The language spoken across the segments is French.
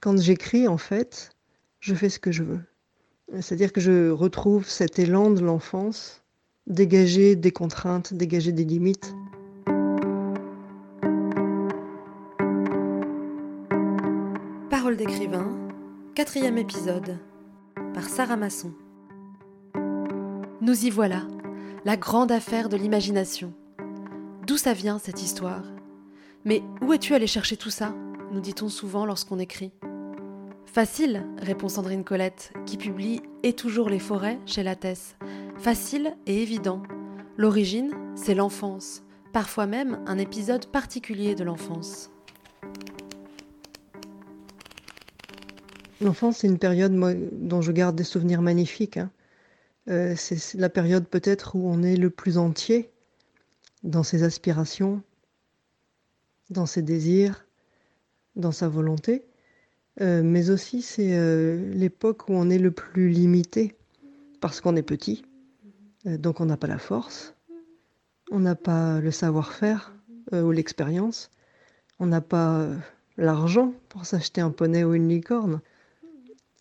Quand j'écris, en fait, je fais ce que je veux. C'est-à-dire que je retrouve cet élan de l'enfance, dégager des contraintes, dégager des limites. Parole d'écrivain, quatrième épisode, par Sarah Masson. Nous y voilà, la grande affaire de l'imagination. D'où ça vient cette histoire? Mais où es-tu allé chercher tout ça? Nous dit-on souvent lorsqu'on écrit. Facile, répond Sandrine Colette, qui publie Et toujours les forêts chez Lattès. Facile et évident. L'origine, c'est l'enfance, parfois même un épisode particulier de l'enfance. L'enfance, c'est une période dont je garde des souvenirs magnifiques. Hein. Euh, c'est la période peut-être où on est le plus entier dans ses aspirations, dans ses désirs, dans sa volonté. Euh, mais aussi c'est euh, l'époque où on est le plus limité parce qu'on est petit, euh, donc on n'a pas la force, on n'a pas le savoir-faire ou l'expérience, on n'a pas l'argent pour s'acheter un poney ou une licorne.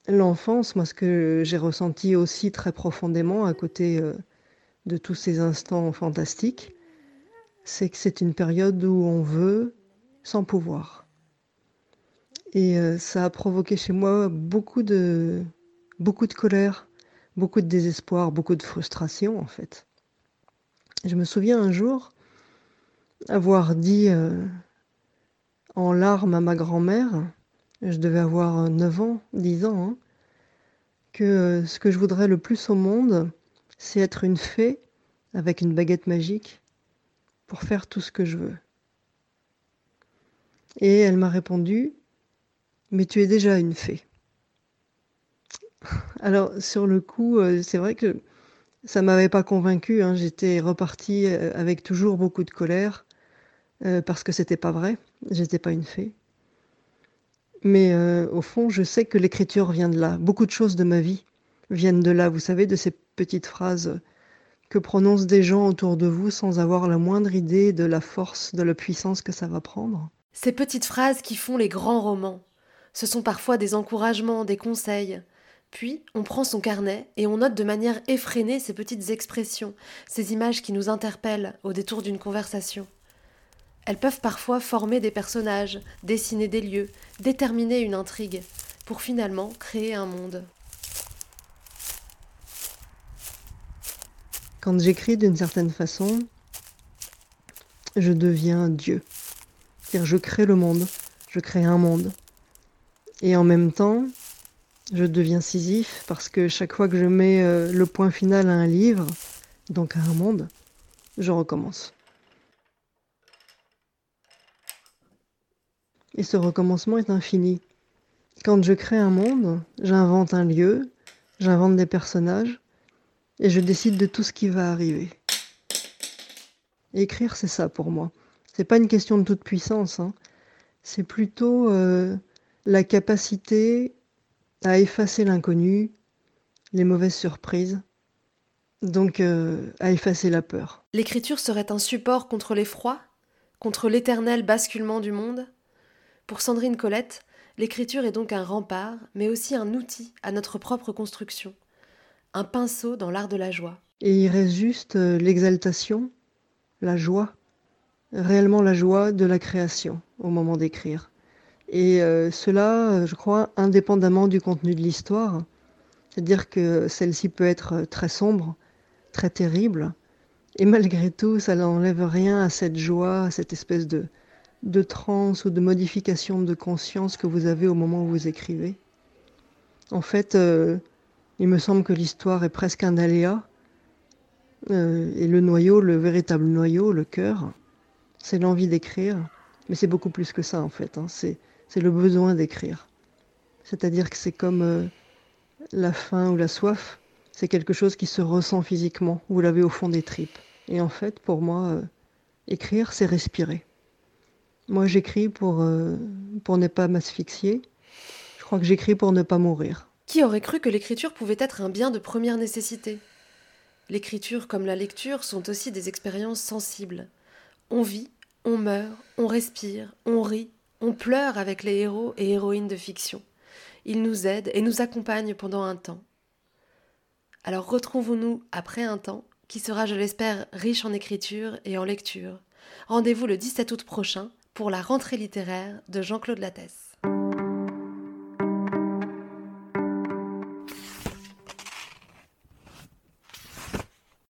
L'enfance, moi ce que j'ai ressenti aussi très profondément à côté de tous ces instants fantastiques, c'est que c'est une période où on veut sans pouvoir. Et euh, ça a provoqué chez moi beaucoup de, colère, beaucoup de désespoir, beaucoup de frustration en fait. Je me souviens un jour avoir dit euh, en larmes à ma grand-mère, je devais avoir 9 ans, 10 ans, hein, que euh, ce que je voudrais le plus au monde, c'est être une fée avec une baguette magique pour faire tout ce que je veux. Et elle m'a répondu, mais tu es déjà une fée. Alors, sur le coup, euh, c'est vrai que ça m'avait pas convaincu. Hein. J'étais repartie euh, avec toujours beaucoup de colère euh, parce que c'était pas vrai. J'étais pas une fée. Mais au fond, je sais que l'écriture vient de là. Beaucoup de choses de ma vie viennent de là. Vous savez, de ces petites phrases que prononcent des gens autour de vous sans avoir la moindre idée de la force, de la puissance que ça va prendre. Ces petites phrases qui font les grands romans. Ce sont parfois des encouragements, des conseils. Puis, on prend son carnet et on note de manière effrénée ces petites expressions, ces images qui nous interpellent au détour d'une conversation. Elles peuvent parfois former des personnages, dessiner des lieux, déterminer une intrigue, pour finalement créer un monde. Quand j'écris d'une certaine façon, je deviens Dieu. C'est-à-dire je crée le monde, je crée un monde. Et en même temps, je deviens Sisyphe parce que chaque fois que je mets euh, le point final à un livre, donc à un monde, je recommence. Et ce recommencement est infini. Quand je crée un monde, j'invente un lieu, j'invente des personnages, et je décide de tout ce qui va arriver. écrire, c'est ça pour moi. C'est pas une question de toute puissance. Hein. C'est plutôt euh, la capacité à effacer l'inconnu, les mauvaises surprises, donc euh, à effacer la peur. L'écriture serait un support contre l'effroi, contre l'éternel basculement du monde? Pour Sandrine Colette, l'écriture est donc un rempart, mais aussi un outil à notre propre construction, un pinceau dans l'art de la joie. Et il reste juste euh, l'exaltation, la joie, réellement la joie de la création au moment d'écrire. Et euh, cela, euh, je crois, indépendamment du contenu de l'histoire. C'est-à-dire que celle-ci peut être euh, très sombre, très terrible, et malgré tout, ça n'enlève rien à cette joie, à cette espèce de, de transe ou de modification de conscience que vous avez au moment où vous écrivez. En fait, il me semble que l'histoire est presque un aléa, et le noyau, le véritable noyau, le cœur, c'est l'envie d'écrire, mais c'est beaucoup plus que ça en fait. Hein. C'est c'est le besoin d'écrire. C'est-à-dire que c'est comme euh, la faim ou la soif, c'est quelque chose qui se ressent physiquement, vous l'avez au fond des tripes. Et en fait, pour moi, euh, écrire, c'est respirer. Moi, j'écris pour, euh, pour ne pas m'asphyxier. Je crois que j'écris pour ne pas mourir. Qui aurait cru que l'écriture pouvait être un bien de première nécessité? L'écriture comme la lecture sont aussi des expériences sensibles. On vit, on meurt, on respire, on rit, On pleure avec les héros et héroïnes de fiction. Ils nous aident et nous accompagnent pendant un temps. Alors retrouvons-nous après un temps qui sera, je l'espère, riche en écriture et en lecture. Rendez-vous le 17 août prochain pour la rentrée littéraire de Jean-Claude Lattès.